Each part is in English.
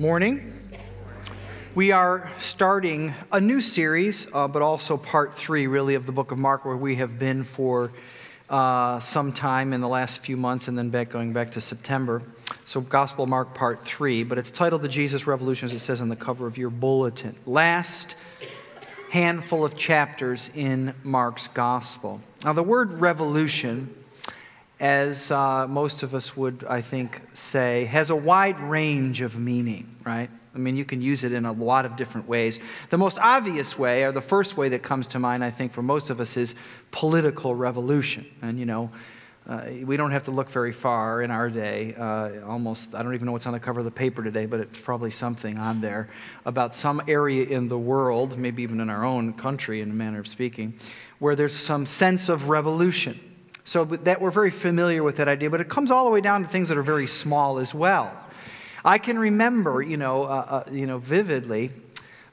Morning. We are starting a new series, uh, but also part three, really, of the book of Mark, where we have been for uh, some time in the last few months and then back going back to September. So, Gospel Mark part three, but it's titled The Jesus Revolution, as it says on the cover of your bulletin. Last handful of chapters in Mark's Gospel. Now, the word revolution as uh, most of us would, I think, say, has a wide range of meaning, right? I mean, you can use it in a lot of different ways. The most obvious way, or the first way that comes to mind, I think, for most of us, is political revolution. And, you know, uh, we don't have to look very far in our day. Uh, almost, I don't even know what's on the cover of the paper today, but it's probably something on there about some area in the world, maybe even in our own country, in a manner of speaking, where there's some sense of revolution so that we're very familiar with that idea, but it comes all the way down to things that are very small as well. I can remember, you know, uh, uh, you know, vividly,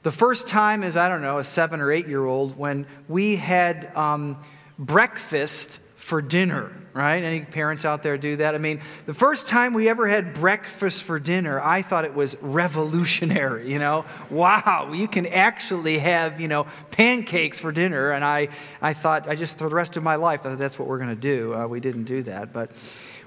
the first time as I don't know, a seven or eight year old, when we had um, breakfast for dinner right? Any parents out there do that? I mean, the first time we ever had breakfast for dinner, I thought it was revolutionary, you know? Wow, you can actually have, you know, pancakes for dinner. And I, I thought, I just, for the rest of my life, that's what we're going to do. Uh, we didn't do that. But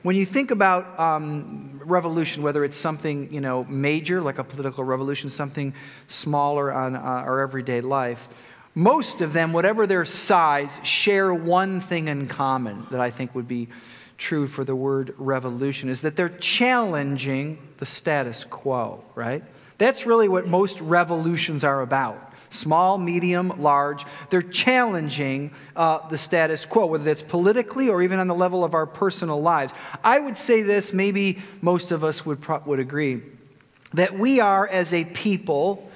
when you think about um, revolution, whether it's something, you know, major, like a political revolution, something smaller on uh, our everyday life, most of them, whatever their size, share one thing in common that I think would be true for the word revolution is that they're challenging the status quo, right? That's really what most revolutions are about. Small, medium, large. They're challenging uh, the status quo, whether that's politically or even on the level of our personal lives. I would say this, maybe most of us would, pro- would agree, that we are, as a people,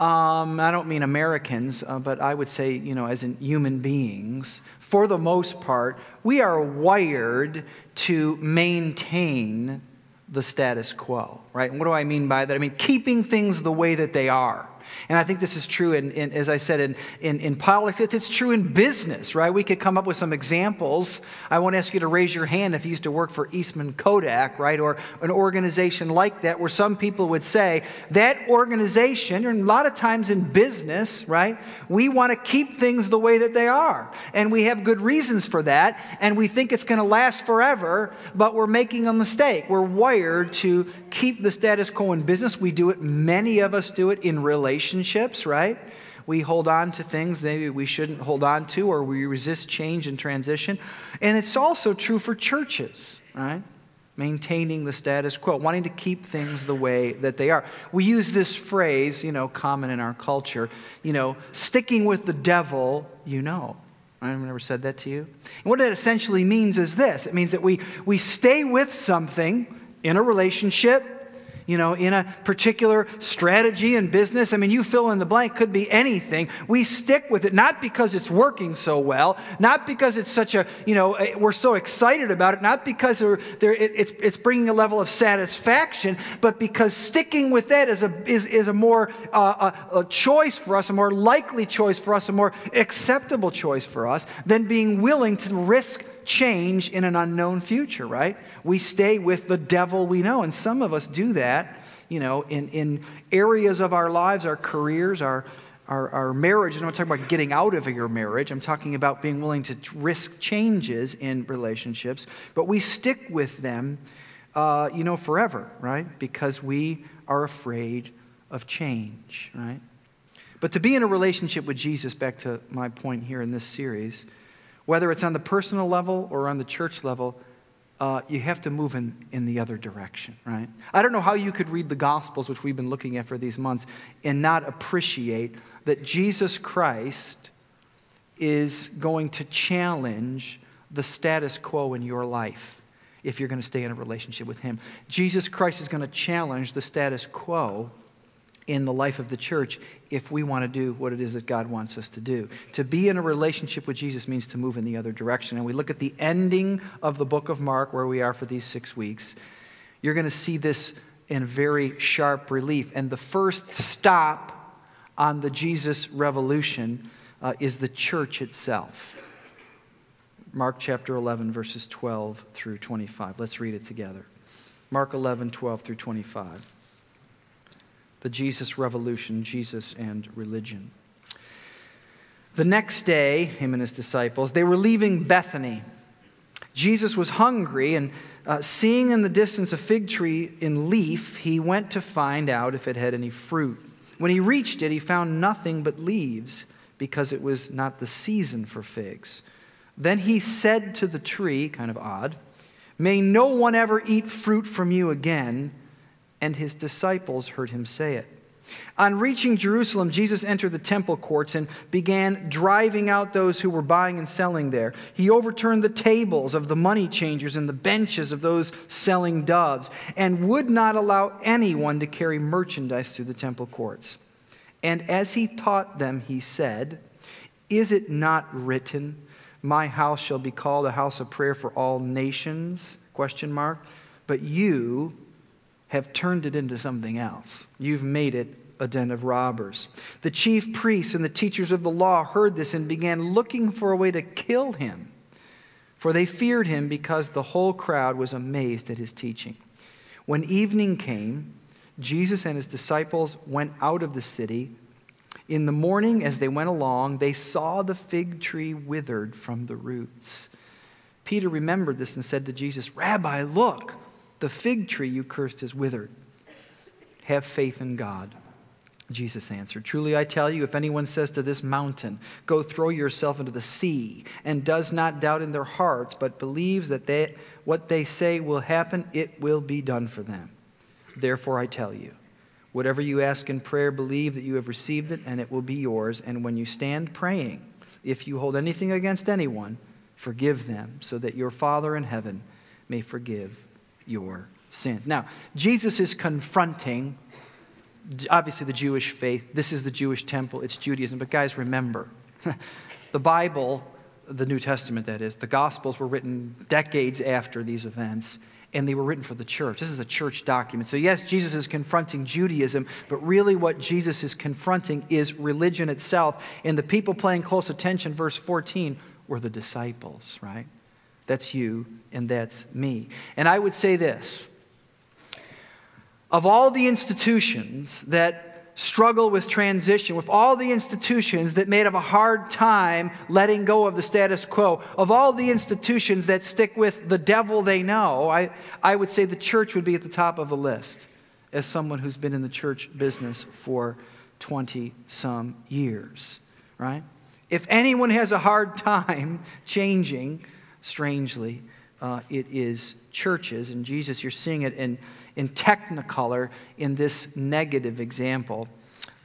um, I don't mean Americans, uh, but I would say, you know, as in human beings, for the most part, we are wired to maintain the status quo, right? And what do I mean by that? I mean, keeping things the way that they are. And I think this is true, in, in as I said, in, in, in, politics. It's true in business, right? We could come up with some examples. I won't ask you to raise your hand if you used to work for Eastman Kodak, right? Or an organization like that, where some people would say that organization, and a lot of times in business, right? We want to keep things the way that they are. And we have good reasons for that. And we think it's going to last forever, but we're making a mistake. We're wired to keep the status quo in business. We do it, many of us do it in relationships relationships, right? We hold on to things maybe we shouldn't hold on to, or we resist change and transition. And it's also true for churches, right? Maintaining the status quo, wanting to keep things the way that they are. We use this phrase, you know, common in our culture, you know, sticking with the devil, you know. I've never said that to you. And what that essentially means is this it means that we, we stay with something in a relationship, you know, in a particular strategy in business. I mean, you fill in the blank, could be anything. We stick with it, not because it's working so well, not because it's such a, you know, eh, we're so excited about it, not because it, it's, it's bringing a level of satisfaction, but because sticking with that is a, is, is a more uh, a, a choice for us, a more likely choice for us, a more acceptable choice for us than being willing to risk change in an unknown future, right? We stay with the devil we know. And some of us do that, you know, in, in areas of our lives, our careers, our, our, our marriage. I'm not talking about getting out of your marriage. I'm talking about being willing to risk changes in relationships. But we stick with them, uh, you know, forever, right? Because we are afraid of change, right? But to be in a relationship with Jesus, back to my point here in this series, whether it's on the personal level or on the church level, uh, you have to move in, in the other direction, right? I don't know how you could read the Gospels, which we've been looking at for these months, and not appreciate that Jesus Christ is going to challenge the status quo in your life if you're going to stay in a relationship with Him. Jesus Christ is going to challenge the status quo in the life of the church if we want to do what it is that God wants us to do. To be in a relationship with Jesus means to move in the other direction. And we look at the ending of the book of Mark, where we are for these six weeks. You're going to see this in very sharp relief. And the first stop on the Jesus revolution uh, is the church itself. Mark chapter 11, verses 12 through 25. Let's read it together. Mark 11, 12 through 25. The Jesus revolution, Jesus and religion. The next day, him and his disciples, they were leaving Bethany. Jesus was hungry, and uh, seeing in the distance a fig tree in leaf, he went to find out if it had any fruit. When he reached it, he found nothing but leaves, because it was not the season for figs. Then he said to the tree, kind of odd, May no one ever eat fruit from you again. And his disciples heard him say it. On reaching Jerusalem, Jesus entered the temple courts and began driving out those who were buying and selling there. He overturned the tables of the money changers and the benches of those selling doves, and would not allow anyone to carry merchandise through the temple courts. And as he taught them, he said, Is it not written, My house shall be called a house of prayer for all nations? Question mark. But you have turned it into something else. You've made it a den of robbers. The chief priests and the teachers of the law heard this and began looking for a way to kill him, for they feared him because the whole crowd was amazed at his teaching. When evening came, Jesus and his disciples went out of the city. In the morning, as they went along, they saw the fig tree withered from the roots. Peter remembered this and said to Jesus, Rabbi, look, the fig tree you cursed is withered. Have faith in God. Jesus answered, Truly I tell you, if anyone says to this mountain, Go throw yourself into the sea, and does not doubt in their hearts, but believes that they, what they say will happen, it will be done for them. Therefore I tell you, whatever you ask in prayer, believe that you have received it, and it will be yours. And when you stand praying, if you hold anything against anyone, forgive them, so that your Father in heaven may forgive your sins. Now, Jesus is confronting obviously the Jewish faith. This is the Jewish temple, it's Judaism. But guys, remember, the Bible, the New Testament that is, the Gospels were written decades after these events, and they were written for the church. This is a church document. So, yes, Jesus is confronting Judaism, but really what Jesus is confronting is religion itself. And the people paying close attention, verse 14, were the disciples, right? That's you, and that's me. And I would say this of all the institutions that struggle with transition, with all the institutions that made of a hard time letting go of the status quo, of all the institutions that stick with the devil they know, I, I would say the church would be at the top of the list as someone who's been in the church business for 20 some years, right? If anyone has a hard time changing, strangely, uh, it is churches. And Jesus, you're seeing it in in technicolor in this negative example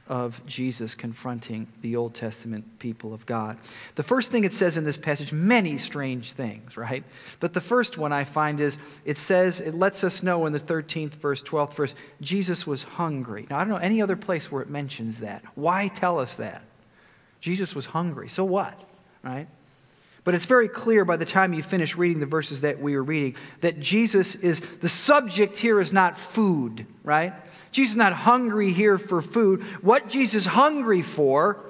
of Jesus confronting the Old Testament people of God. The first thing it says in this passage, many strange things, right? But the first one I find is it says, it lets us know in the 13th verse, 12th verse, Jesus was hungry. Now, I don't know any other place where it mentions that. Why tell us that? Jesus was hungry. So what, right? But it's very clear by the time you finish reading the verses that we are reading that Jesus is, the subject here is not food, right? Jesus is not hungry here for food. What Jesus is hungry for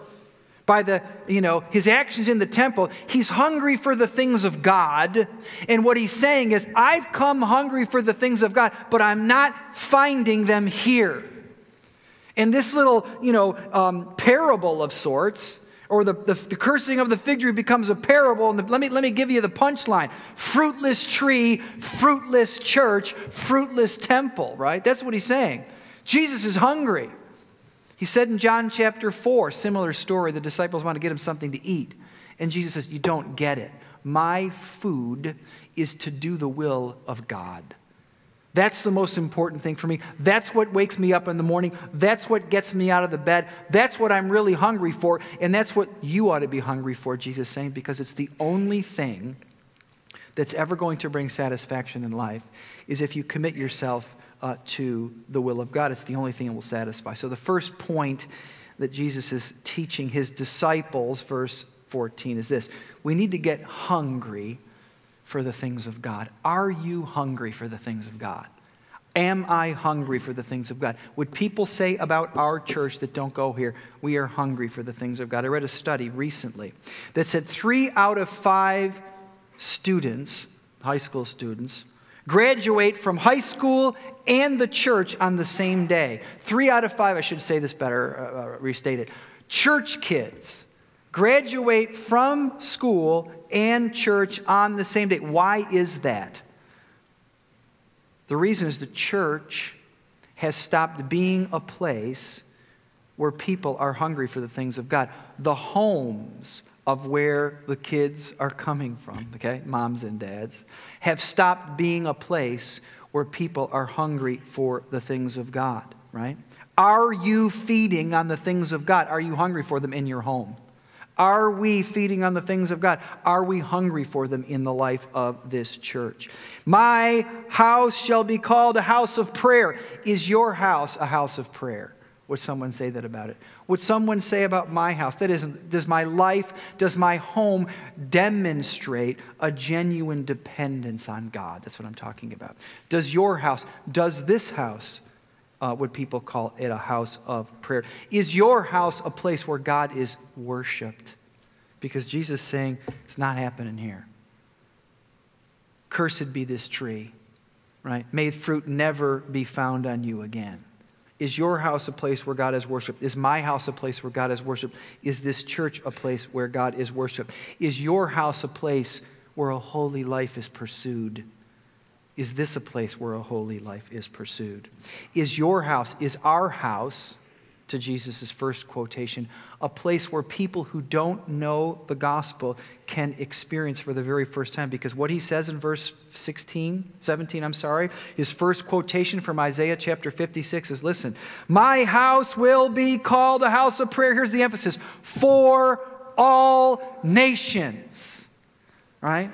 by the, you know, his actions in the temple, he's hungry for the things of God. And what he's saying is, I've come hungry for the things of God, but I'm not finding them here. And this little, you know, um, parable of sorts or the, the, the, cursing of the fig tree becomes a parable. And the, let, me, let me give you the punchline fruitless tree, fruitless church, fruitless temple, right? That's what he's saying. Jesus is hungry. He said in John chapter 4, similar story, the disciples want to get him something to eat. And Jesus says, You don't get it. My food is to do the will of God. That's the most important thing for me. That's what wakes me up in the morning. That's what gets me out of the bed. That's what I'm really hungry for. And that's what you ought to be hungry for, Jesus saying, because it's the only thing that's ever going to bring satisfaction in life is if you commit yourself uh, to the will of God. It's the only thing that will satisfy. So the first point that Jesus is teaching his disciples, verse 14, is this we need to get hungry for the things of God? Are you hungry for the things of God? Am I hungry for the things of God? Would people say about our church that don't go here, we are hungry for the things of God? I read a study recently that said three out of five students, high school students, graduate from high school and the church on the same day. Three out of five, I should say this better, uh, uh restate it. Church kids graduate from school and church on the same day. Why is that? The reason is the church has stopped being a place where people are hungry for the things of God. The homes of where the kids are coming from, okay, moms and dads, have stopped being a place where people are hungry for the things of God, right? Are you feeding on the things of God? Are you hungry for them in your home? Are we feeding on the things of God? Are we hungry for them in the life of this church? My house shall be called a house of prayer. Is your house a house of prayer? Would someone say that about it? Would someone say about my house? That is, does my life, does my home demonstrate a genuine dependence on God? That's what I'm talking about. Does your house, does this house, uh, would people call it a house of prayer? Is your house a place where God is worshiped? Because Jesus is saying, it's not happening here. Cursed be this tree, right? May fruit never be found on you again. Is your house a place where God is worshiped? Is my house a place where God is worshiped? Is this church a place where God is worshiped? Is your house a place where a holy life is pursued? Is this a place where a holy life is pursued? Is your house, is our house, to Jesus' first quotation, a place where people who don't know the gospel can experience for the very first time. Because what he says in verse 16, 17, I'm sorry, his first quotation from Isaiah chapter 56 is listen, my house will be called a house of prayer. Here's the emphasis for all nations. Right?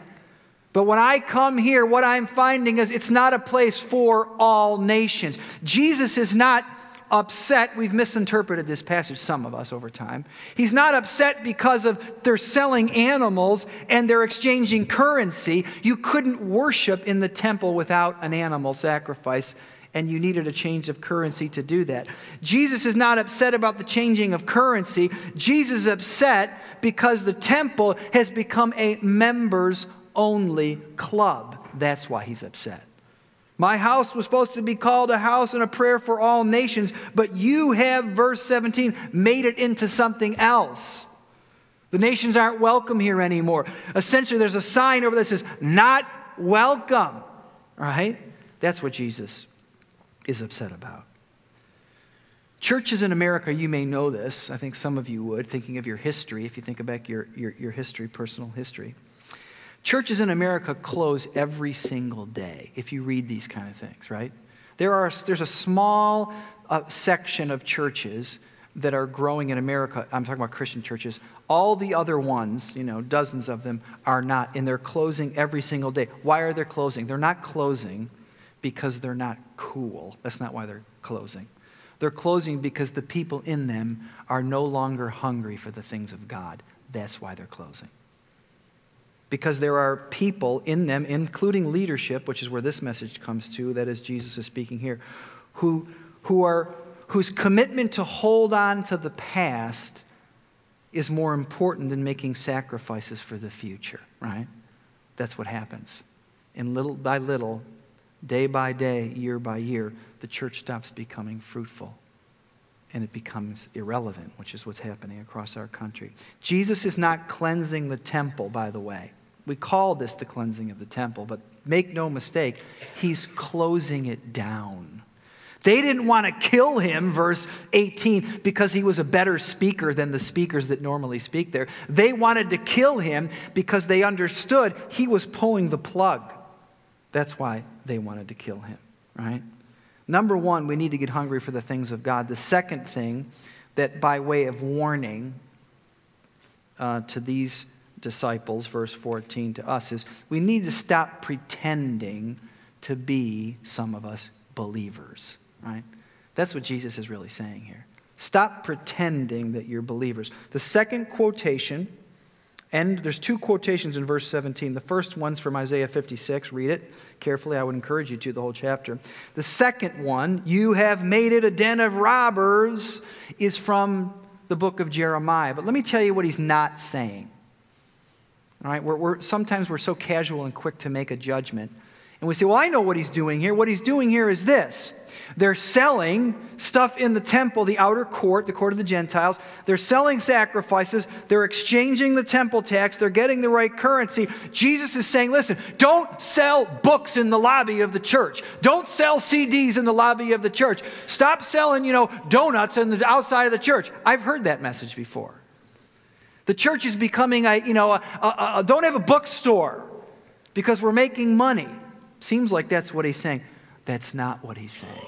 But when I come here, what I'm finding is it's not a place for all nations. Jesus is not upset. We've misinterpreted this passage, some of us over time. He's not upset because of they're selling animals and they're exchanging currency. You couldn't worship in the temple without an animal sacrifice and you needed a change of currency to do that. Jesus is not upset about the changing of currency. Jesus is upset because the temple has become a members only club. That's why he's upset. My house was supposed to be called a house and a prayer for all nations, but you have, verse 17, made it into something else. The nations aren't welcome here anymore. Essentially, there's a sign over there that says, not welcome. Right? That's what Jesus is upset about. Churches in America, you may know this. I think some of you would, thinking of your history, if you think about your, your, your history, personal history. Churches in America close every single day if you read these kind of things, right? There are, there's a small uh, section of churches that are growing in America. I'm talking about Christian churches. All the other ones, you know, dozens of them, are not, and they're closing every single day. Why are they closing? They're not closing because they're not cool. That's not why they're closing. They're closing because the people in them are no longer hungry for the things of God. That's why they're closing because there are people in them, including leadership, which is where this message comes to, that is Jesus is speaking here, who, who are, whose commitment to hold on to the past is more important than making sacrifices for the future, right? That's what happens. And little by little, day by day, year by year, the church stops becoming fruitful and it becomes irrelevant, which is what's happening across our country. Jesus is not cleansing the temple, by the way. We call this the cleansing of the temple, but make no mistake, he's closing it down. They didn't want to kill him, verse 18, because he was a better speaker than the speakers that normally speak there. They wanted to kill him because they understood he was pulling the plug. That's why they wanted to kill him, right? Number one, we need to get hungry for the things of God. The second thing, that by way of warning uh, to these disciples, verse 14, to us is we need to stop pretending to be, some of us, believers, right? That's what Jesus is really saying here. Stop pretending that you're believers. The second quotation, and there's two quotations in verse 17. The first one's from Isaiah 56. Read it carefully. I would encourage you to, the whole chapter. The second one, you have made it a den of robbers, is from the book of Jeremiah. But let me tell you what he's not saying. All right? We're, we're, sometimes we're so casual and quick to make a judgment. And we say, well, I know what he's doing here. What he's doing here is this they're selling stuff in the temple, the outer court, the court of the Gentiles. They're selling sacrifices. They're exchanging the temple tax. They're getting the right currency. Jesus is saying, listen, don't sell books in the lobby of the church. Don't sell CDs in the lobby of the church. Stop selling, you know, donuts in the outside of the church. I've heard that message before. The church is becoming a, you know, a, a, a don't have a bookstore because we're making money. Seems like that's what he's saying. That's not what he's saying.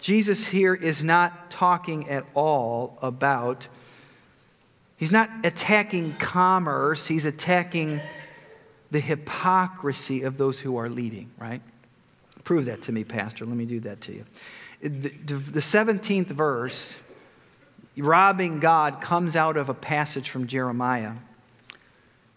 Jesus here is not talking at all about, he's not attacking commerce, he's attacking the hypocrisy of those who are leading, right? Prove that to me, Pastor. Let me do that to you. The, the 17th verse, robbing God, comes out of a passage from Jeremiah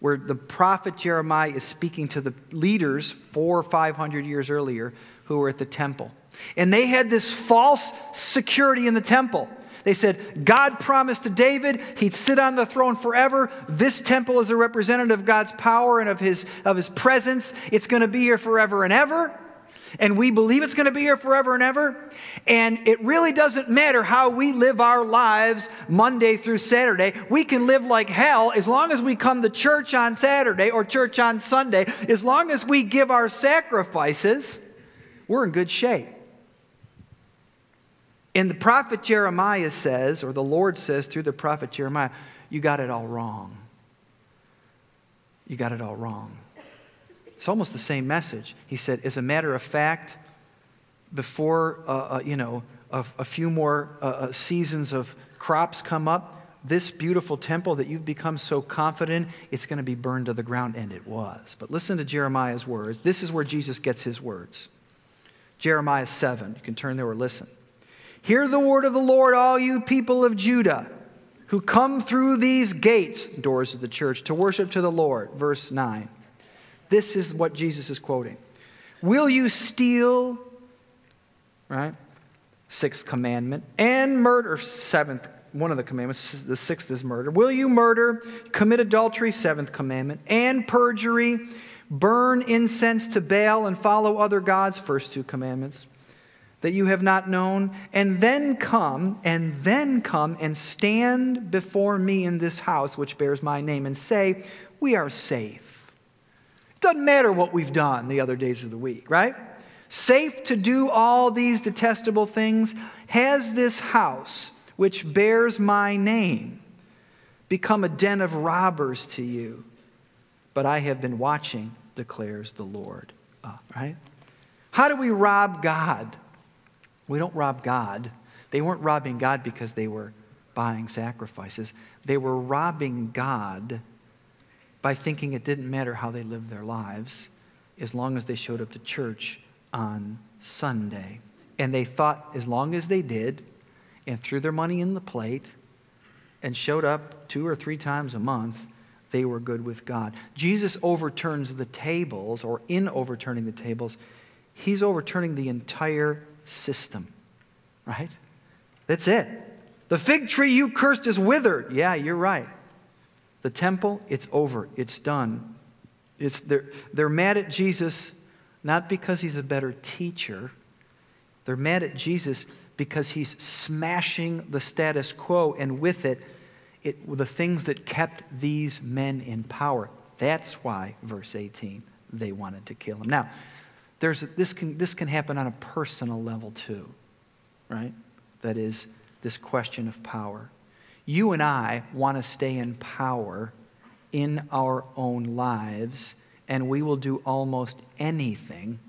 where the prophet Jeremiah is speaking to the leaders four or five hundred years earlier who were at the temple. And they had this false security in the temple. They said, God promised to David he'd sit on the throne forever. This temple is a representative of God's power and of his, of his presence. It's going to be here forever and ever. And we believe it's going to be here forever and ever. And it really doesn't matter how we live our lives Monday through Saturday. We can live like hell as long as we come to church on Saturday or church on Sunday. As long as we give our sacrifices, we're in good shape. And the prophet Jeremiah says, or the Lord says through the prophet Jeremiah, you got it all wrong. You got it all wrong. It's almost the same message. He said, as a matter of fact, before, uh, uh, you know, a, a few more uh, uh seasons of crops come up, this beautiful temple that you've become so confident, it's going to be burned to the ground. And it was. But listen to Jeremiah's words. This is where Jesus gets his words. Jeremiah 7. You can turn there or listen. Hear the word of the Lord, all you people of Judah who come through these gates, doors of the church, to worship to the Lord. Verse 9. This is what Jesus is quoting. Will you steal, right? Sixth commandment, and murder, seventh, one of the commandments, the sixth is murder. Will you murder, commit adultery, seventh commandment, and perjury, burn incense to Baal, and follow other gods, first two commandments? that you have not known, and then come, and then come and stand before me in this house which bears my name, and say, We are safe. Doesn't matter what we've done the other days of the week, right? Safe to do all these detestable things. Has this house which bears my name become a den of robbers to you? But I have been watching, declares the Lord. Uh, right? How do we rob God? We don't rob God. They weren't robbing God because they were buying sacrifices. They were robbing God by thinking it didn't matter how they lived their lives as long as they showed up to church on Sunday. And they thought as long as they did and threw their money in the plate and showed up two or three times a month, they were good with God. Jesus overturns the tables, or in overturning the tables, he's overturning the entire system, right? That's it. The fig tree you cursed is withered. Yeah, you're right. The temple, it's over. It's done. It's, they're, they're mad at Jesus not because he's a better teacher. They're mad at Jesus because he's smashing the status quo and with it, it the things that kept these men in power. That's why, verse 18, they wanted to kill him. Now, there's, this, can, this can happen on a personal level too, right? That is this question of power. You and I want to stay in power in our own lives, and we will do almost anything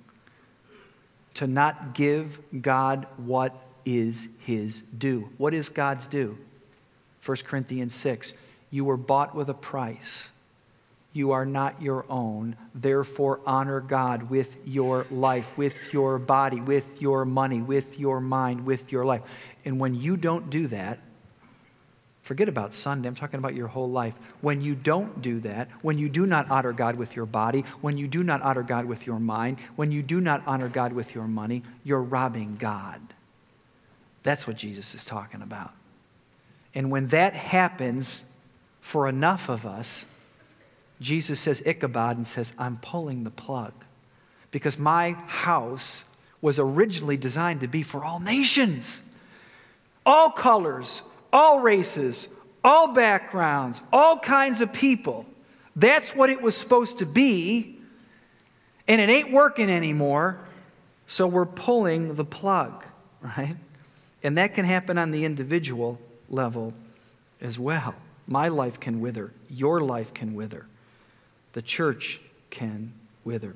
to not give God what is his due. What is God's due? 1 Corinthians 6. You were bought with a price. You are not your own. Therefore, honor God with your life, with your body, with your money, with your mind, with your life. And when you don't do that, forget about Sunday, I'm talking about your whole life. When you don't do that, when you do not honor God with your body, when you do not honor God with your mind, when you do not honor God with your money, you're robbing God. That's what Jesus is talking about. And when that happens for enough of us, Jesus says Ichabod and says, I'm pulling the plug. because my house was originally designed to be for all nations, all colors, all races, all backgrounds, all kinds of people. That's what it was supposed to be, and it ain't working anymore, so we're pulling the plug, right? And that can happen on the individual level as well. My life can wither, your life can wither, the church can wither.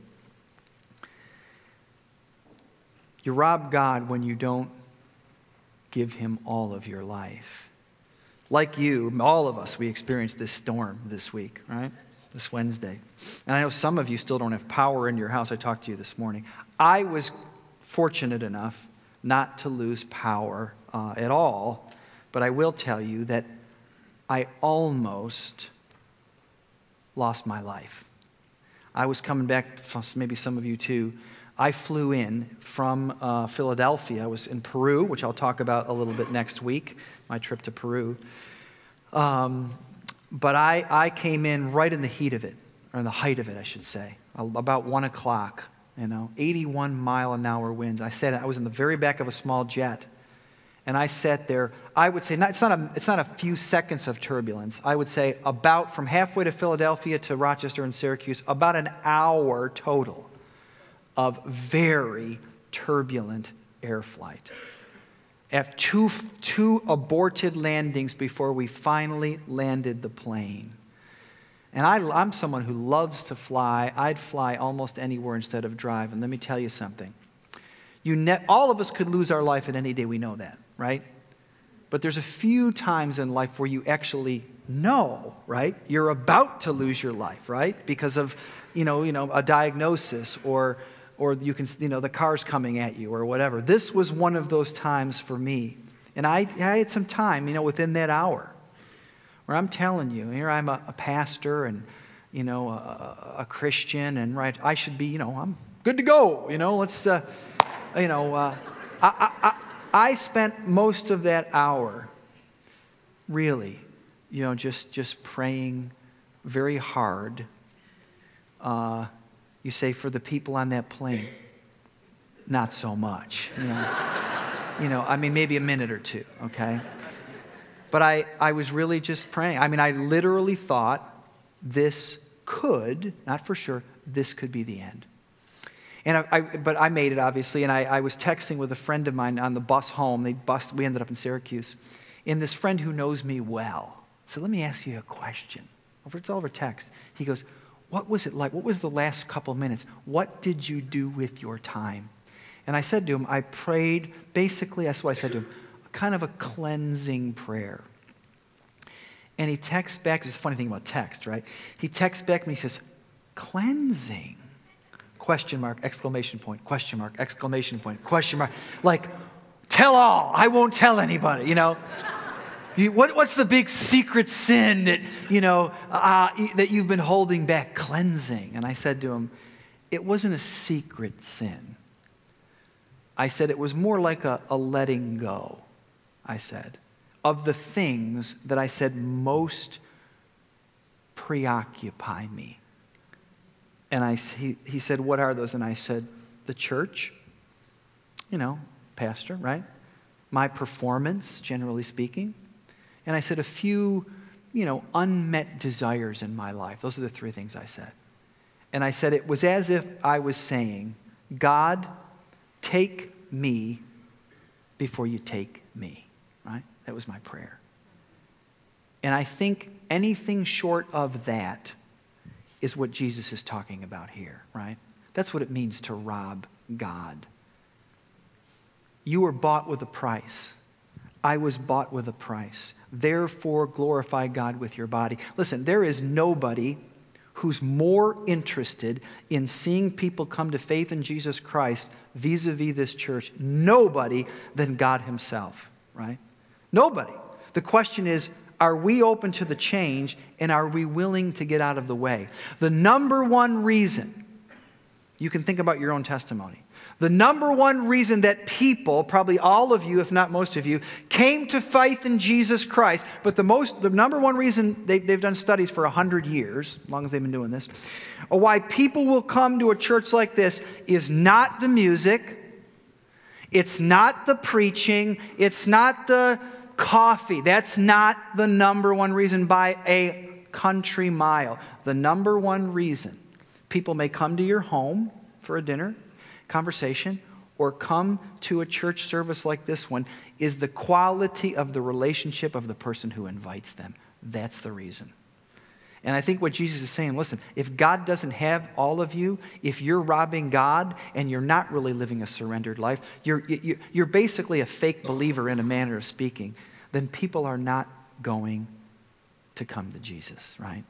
You rob God when you don't give Him all of your life. Like you, all of us, we experienced this storm this week, right? This Wednesday. And I know some of you still don't have power in your house. I talked to you this morning. I was fortunate enough not to lose power uh, at all, but I will tell you that I almost lost my life. I was coming back, maybe some of you too, I flew in from uh, Philadelphia. I was in Peru, which I'll talk about a little bit next week, my trip to Peru. Um, but I, I came in right in the heat of it, or in the height of it, I should say, about 1 o'clock, you know, 81 mile an hour winds. I said I was in the very back of a small jet. And I sat there, I would say, not, it's, not a, it's not a few seconds of turbulence. I would say about from halfway to Philadelphia to Rochester and Syracuse, about an hour total of very turbulent air flight. After two, two aborted landings before we finally landed the plane. And I, am someone who loves to fly. I'd fly almost anywhere instead of drive. And let me tell you something. You ne- all of us could lose our life at any day, we know that, right? But there's a few times in life where you actually know, right? You're about to lose your life, right? Because of, you know, you know, a diagnosis or or you can, you know, the car's coming at you or whatever. This was one of those times for me. And I, I had some time, you know, within that hour where I'm telling you, here I'm a, a pastor and, you know, a, a, Christian and, right, I should be, you know, I'm good to go, you know, let's, uh, you know, uh, I, I, I spent most of that hour really, you know, just, just praying very hard. Uh, you say, for the people on that plane, not so much. You know, you know I mean, maybe a minute or two, okay? But I, I was really just praying. I mean, I literally thought this could, not for sure, this could be the end. And I, I, but I made it, obviously, and I, I, was texting with a friend of mine on the bus home. They bus, we ended up in Syracuse. And this friend who knows me well said, Let me ask you a question. It's all over text. He goes, what was it like? What was the last couple minutes? What did you do with your time? And I said to him, I prayed, basically, that's what I said to him, kind of a cleansing prayer. And he texts back, this is a funny thing about text, right? He texts back and he says, cleansing? Question mark, exclamation point, question mark, exclamation point, question mark. Like, tell all, I won't tell anybody, you know? What, what's the big secret sin that, you know, uh, that you've been holding back? Cleansing. And I said to him, it wasn't a secret sin. I said it was more like a, a letting go, I said, of the things that I said most preoccupy me. And I, he, he said, What are those? And I said, The church, you know, pastor, right? My performance, generally speaking and I said a few, you know, unmet desires in my life. Those are the three things I said. And I said it was as if I was saying, God, take me before you take me, right? That was my prayer. And I think anything short of that is what Jesus is talking about here, right? That's what it means to rob God. You were bought with a price. I was bought with a price. Therefore, glorify God with your body. Listen, there is nobody who's more interested in seeing people come to faith in Jesus Christ vis a vis this church. Nobody than God Himself, right? Nobody. The question is, are we open to the change and are we willing to get out of the way? The number one reason, you can think about your own testimony. The number one reason that people, probably all of you, if not most of you, came to faith in Jesus Christ, but the, most, the number one reason they, they've done studies for 100 years, as long as they've been doing this, why people will come to a church like this is not the music, it's not the preaching, it's not the coffee. That's not the number one reason by a country mile. The number one reason people may come to your home for a dinner conversation or come to a church service like this one is the quality of the relationship of the person who invites them. That's the reason. And I think what Jesus is saying listen, if God doesn't have all of you, if you're robbing God and you're not really living a surrendered life, you're, you're basically a fake believer in a manner of speaking, then people are not going to come to Jesus, right?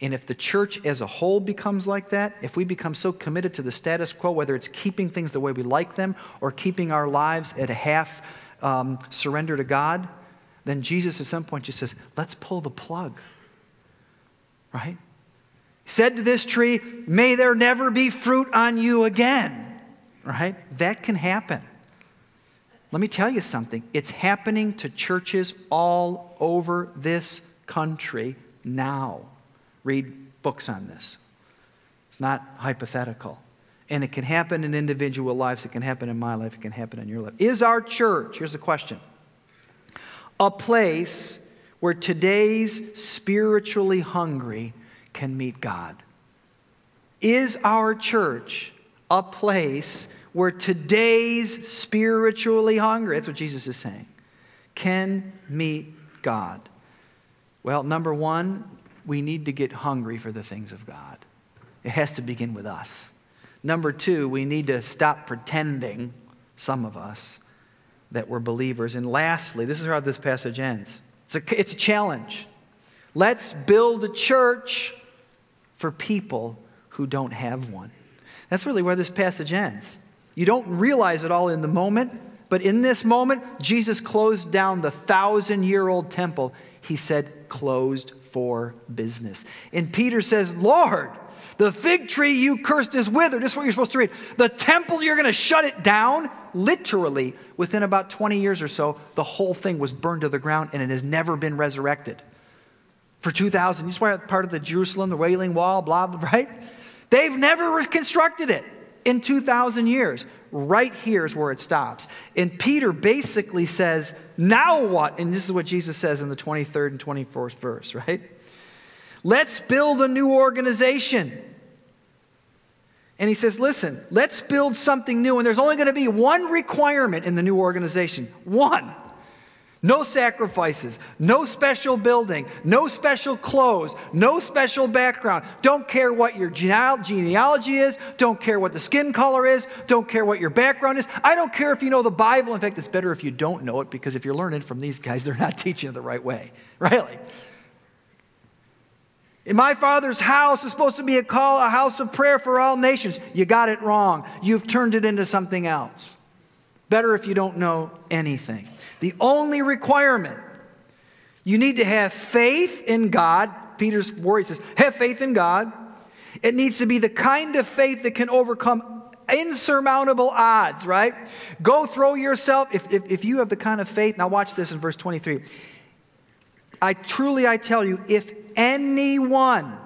And if the church as a whole becomes like that, if we become so committed to the status quo, whether it's keeping things the way we like them or keeping our lives at a half um, surrender to God, then Jesus at some point just says, let's pull the plug. Right? He said to this tree, May there never be fruit on you again. Right? That can happen. Let me tell you something. It's happening to churches all over this country now. Read books on this. It's not hypothetical. And it can happen in individual lives, it can happen in my life, it can happen in your life. Is our church, here's the question, a place where today's spiritually hungry can meet God? Is our church a place where today's spiritually hungry, that's what Jesus is saying, can meet God? Well, number one, we need to get hungry for the things of God. It has to begin with us. Number two, we need to stop pretending, some of us, that we're believers. And lastly, this is how this passage ends it's a, it's a challenge. Let's build a church for people who don't have one. That's really where this passage ends. You don't realize it all in the moment, but in this moment, Jesus closed down the thousand year old temple. He said, closed for business. And Peter says, Lord, the fig tree you cursed is withered. This is what you're supposed to read. The temple, you're going to shut it down. Literally, within about 20 years or so, the whole thing was burned to the ground and it has never been resurrected. For 2,000 years, part of the Jerusalem, the Wailing Wall, blah, blah, right? They've never reconstructed it in 2,000 years. Right here is where it stops. And Peter basically says, Now what? And this is what Jesus says in the 23rd and 24th verse, right? Let's build a new organization. And he says, Listen, let's build something new. And there's only going to be one requirement in the new organization one no sacrifices, no special building, no special clothes, no special background. Don't care what your genealogy is, don't care what the skin color is, don't care what your background is. I don't care if you know the Bible. In fact, it's better if you don't know it because if you're learning from these guys, they're not teaching it the right way. Really. In my father's house is supposed to be a call, a house of prayer for all nations. You got it wrong. You've turned it into something else. Better if you don't know anything. The only requirement you need to have faith in God. Peter's word says, have faith in God. It needs to be the kind of faith that can overcome insurmountable odds, right? Go throw yourself, if, if, if you have the kind of faith, now watch this in verse 23. I truly, I tell you, if anyone,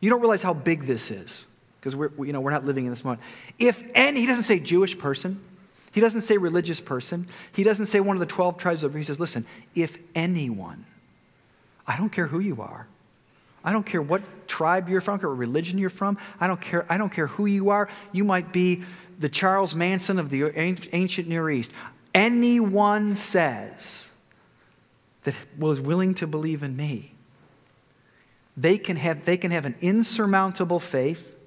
you don't realize how big this is because we're, you know, we're not living in this moment. If any, he doesn't say Jewish person, he doesn't say religious person. He doesn't say one of the 12 tribes of He says, listen, if anyone, I don't care who you are. I don't care what tribe you're from, care what religion you're from. I don't care, I don't care who you are. You might be the Charles Manson of the ancient Near East. Anyone says that was willing to believe in me, they can have, they can have an insurmountable faith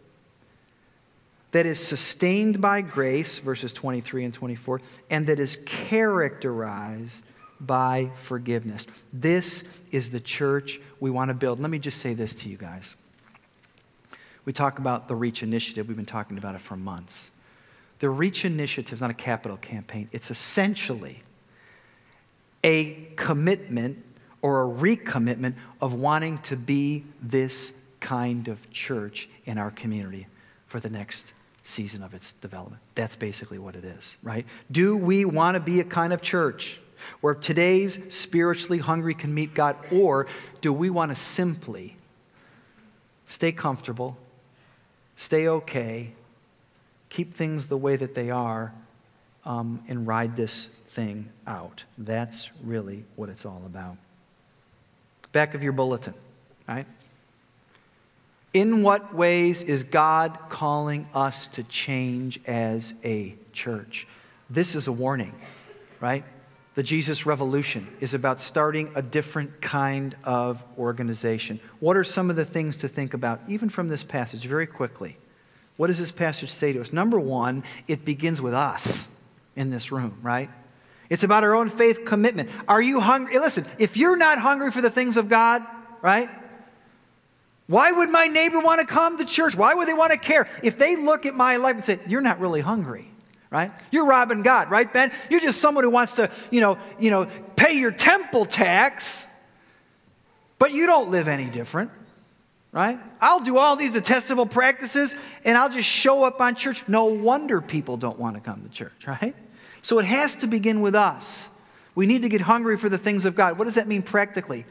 that is sustained by grace, verses 23 and 24, and that is characterized by forgiveness. This is the church we want to build. Let me just say this to you guys. We talk about the REACH initiative, we've been talking about it for months. The REACH initiative is not a capital campaign, it's essentially a commitment or a recommitment of wanting to be this kind of church in our community for the next season of its development. That's basically what it is, right? Do we want to be a kind of church where today's spiritually hungry can meet God, or do we want to simply stay comfortable, stay okay, keep things the way that they are, um, and ride this thing out? That's really what it's all about. Back of your bulletin, right? In what ways is God calling us to change as a church? This is a warning, right? The Jesus Revolution is about starting a different kind of organization. What are some of the things to think about, even from this passage, very quickly? What does this passage say to us? Number one, it begins with us in this room, right? It's about our own faith commitment. Are you hungry? Listen, if you're not hungry for the things of God, right? Why would my neighbor want to come to church? Why would they want to care? If they look at my life and say, You're not really hungry, right? You're robbing God, right, Ben? You're just someone who wants to, you know, you know, pay your temple tax, but you don't live any different, right? I'll do all these detestable practices and I'll just show up on church. No wonder people don't want to come to church, right? So it has to begin with us. We need to get hungry for the things of God. What does that mean practically?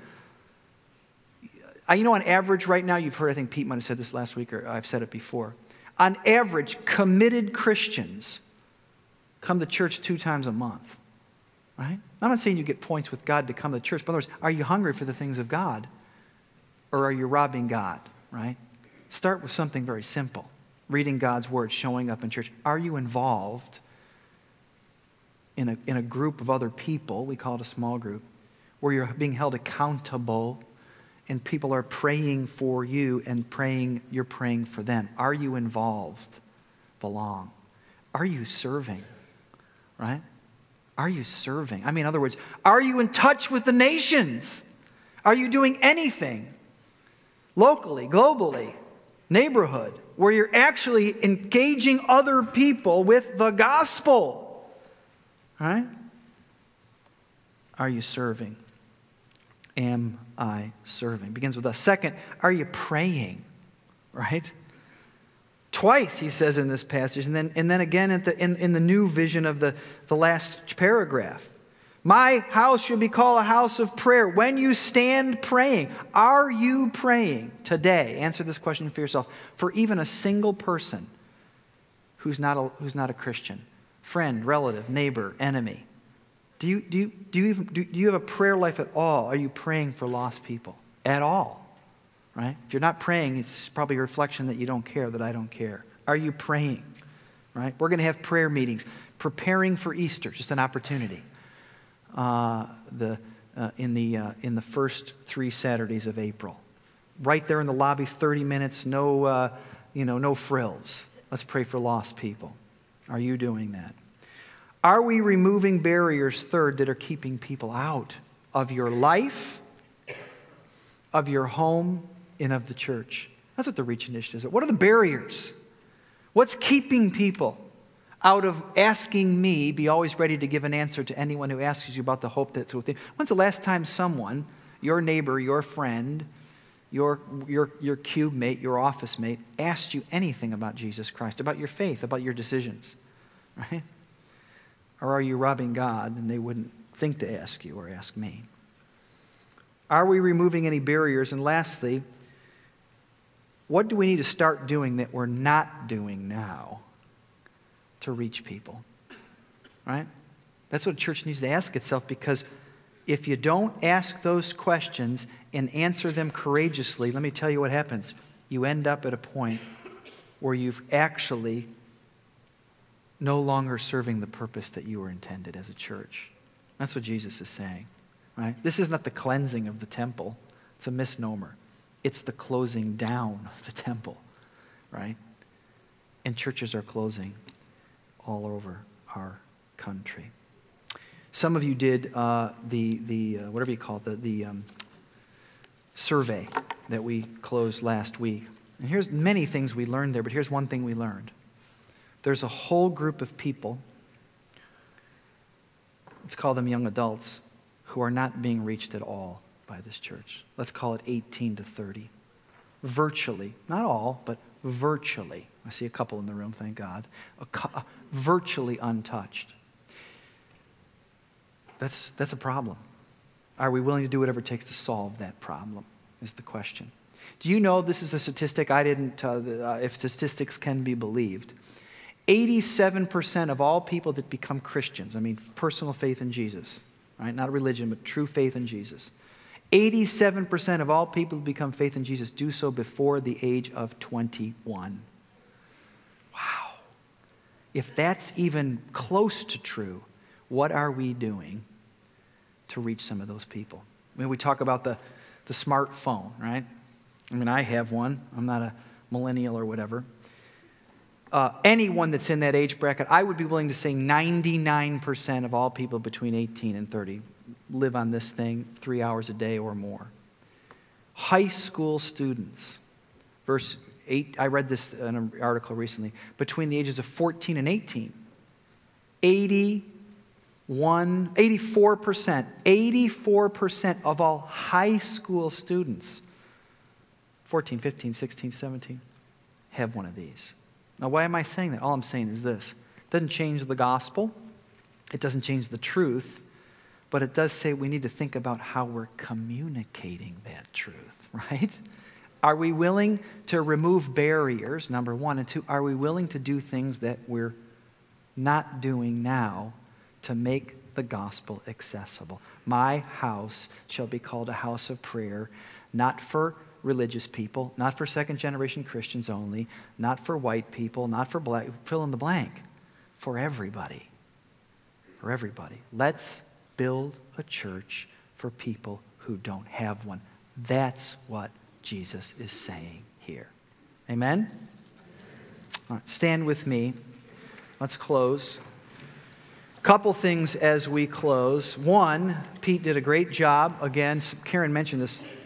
You know, on average, right now, you've heard, I think Pete might have said this last week, or I've said it before. On average, committed Christians come to church two times a month. Right? I'm not saying you get points with God to come to church, but in other words, are you hungry for the things of God? Or are you robbing God? Right? Start with something very simple reading God's word, showing up in church. Are you involved in a, in a group of other people? We call it a small group, where you're being held accountable and people are praying for you and praying, you're praying for them. Are you involved? Belong. Are you serving? Right? Are you serving? I mean, in other words, are you in touch with the nations? Are you doing anything locally, globally, neighborhood, where you're actually engaging other people with the gospel? Right? Are you serving? am I serving? Begins with us. Second, are you praying? Right? Twice he says in this passage, and then, and then again at the, in, in the new vision of the, the last paragraph. My house should be called a house of prayer. When you stand praying, are you praying today? Answer this question for yourself. For even a single person who's not a, who's not a Christian, friend, relative, neighbor, enemy, do you, do, you, do, you even, do, do you have a prayer life at all? Are you praying for lost people at all? Right? If you're not praying, it's probably a reflection that you don't care, that I don't care. Are you praying? Right? We're going to have prayer meetings. Preparing for Easter, just an opportunity. Uh, the, uh, in, the, uh, in the first three Saturdays of April. Right there in the lobby, 30 minutes, no, uh, you know, no frills. Let's pray for lost people. Are you doing that? Are we removing barriers, third, that are keeping people out of your life, of your home, and of the church? That's what the Reach Initiative is. What are the barriers? What's keeping people out of asking me, be always ready to give an answer to anyone who asks you about the hope that's within? When's the last time someone, your neighbor, your friend, your, your, your cube mate, your office mate, asked you anything about Jesus Christ, about your faith, about your decisions? Right? Or are you robbing God and they wouldn't think to ask you or ask me? Are we removing any barriers? And lastly, what do we need to start doing that we're not doing now to reach people? Right? That's what a church needs to ask itself because if you don't ask those questions and answer them courageously, let me tell you what happens. You end up at a point where you've actually no longer serving the purpose that you were intended as a church. That's what Jesus is saying, right? This is not the cleansing of the temple, it's a misnomer. It's the closing down of the temple, right? And churches are closing all over our country. Some of you did uh, the, the uh, whatever you call it, the, the um, survey that we closed last week. And here's many things we learned there, but here's one thing we learned there's a whole group of people, let's call them young adults, who are not being reached at all by this church. Let's call it 18 to 30. Virtually, not all, but virtually, I see a couple in the room, thank God, virtually untouched. That's, that's a problem. Are we willing to do whatever it takes to solve that problem? Is the question. Do you know this is a statistic I didn't, uh, uh, if statistics can be believed? 87% of all people that become Christians, I mean, personal faith in Jesus, right? Not religion, but true faith in Jesus. 87% of all people who become faith in Jesus do so before the age of 21. Wow. If that's even close to true, what are we doing to reach some of those people? I mean, we talk about the, the smartphone, right? I mean, I have one. I'm not a millennial or whatever. Uh, anyone that's in that age bracket, I would be willing to say 99% of all people between 18 and 30 live on this thing three hours a day or more. High school students, verse 8, I read this in an article recently, between the ages of 14 and 18, 81, 84%, 84% of all high school students, 14, 15, 16, 17, have one of these. Now, why am I saying that? All I'm saying is this it doesn't change the gospel, it doesn't change the truth, but it does say we need to think about how we're communicating that truth, right? Are we willing to remove barriers, number one? And two, are we willing to do things that we're not doing now to make the gospel accessible? My house shall be called a house of prayer, not for religious people, not for second generation Christians only, not for white people, not for black, fill in the blank, for everybody. For everybody. Let's build a church for people who don't have one. That's what Jesus is saying here. Amen? All right, stand with me. Let's close. Couple things as we close. One, Pete did a great job. Again, Karen mentioned this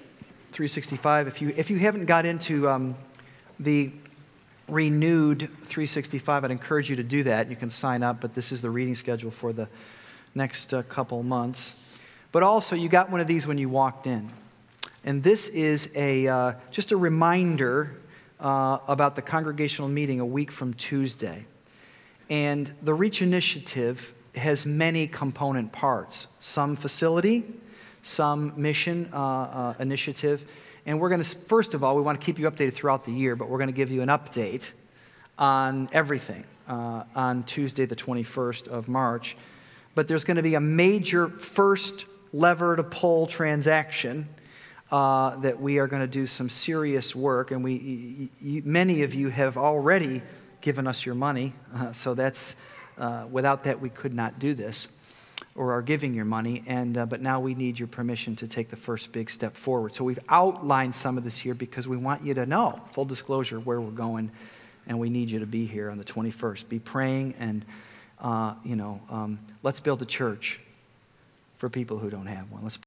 365. If you, if you haven't got into um, the renewed 365, I'd encourage you to do that. You can sign up, but this is the reading schedule for the next uh, couple months. But also, you got one of these when you walked in. And this is a, uh, just a reminder uh, about the congregational meeting a week from Tuesday. And the Reach Initiative has many component parts some facility, some mission uh, uh, initiative. And we're going to, first of all, we want to keep you updated throughout the year, but we're going to give you an update on everything uh, on Tuesday, the 21st of March. But there's going to be a major first lever to pull transaction uh, that we are going to do some serious work. And we, y- y- many of you have already given us your money, uh, so that's, uh, without that, we could not do this or are giving your money, and, uh, but now we need your permission to take the first big step forward. So we've outlined some of this here because we want you to know, full disclosure, where we're going, and we need you to be here on the 21st. Be praying and, uh, you know, um, let's build a church for people who don't have one. Let's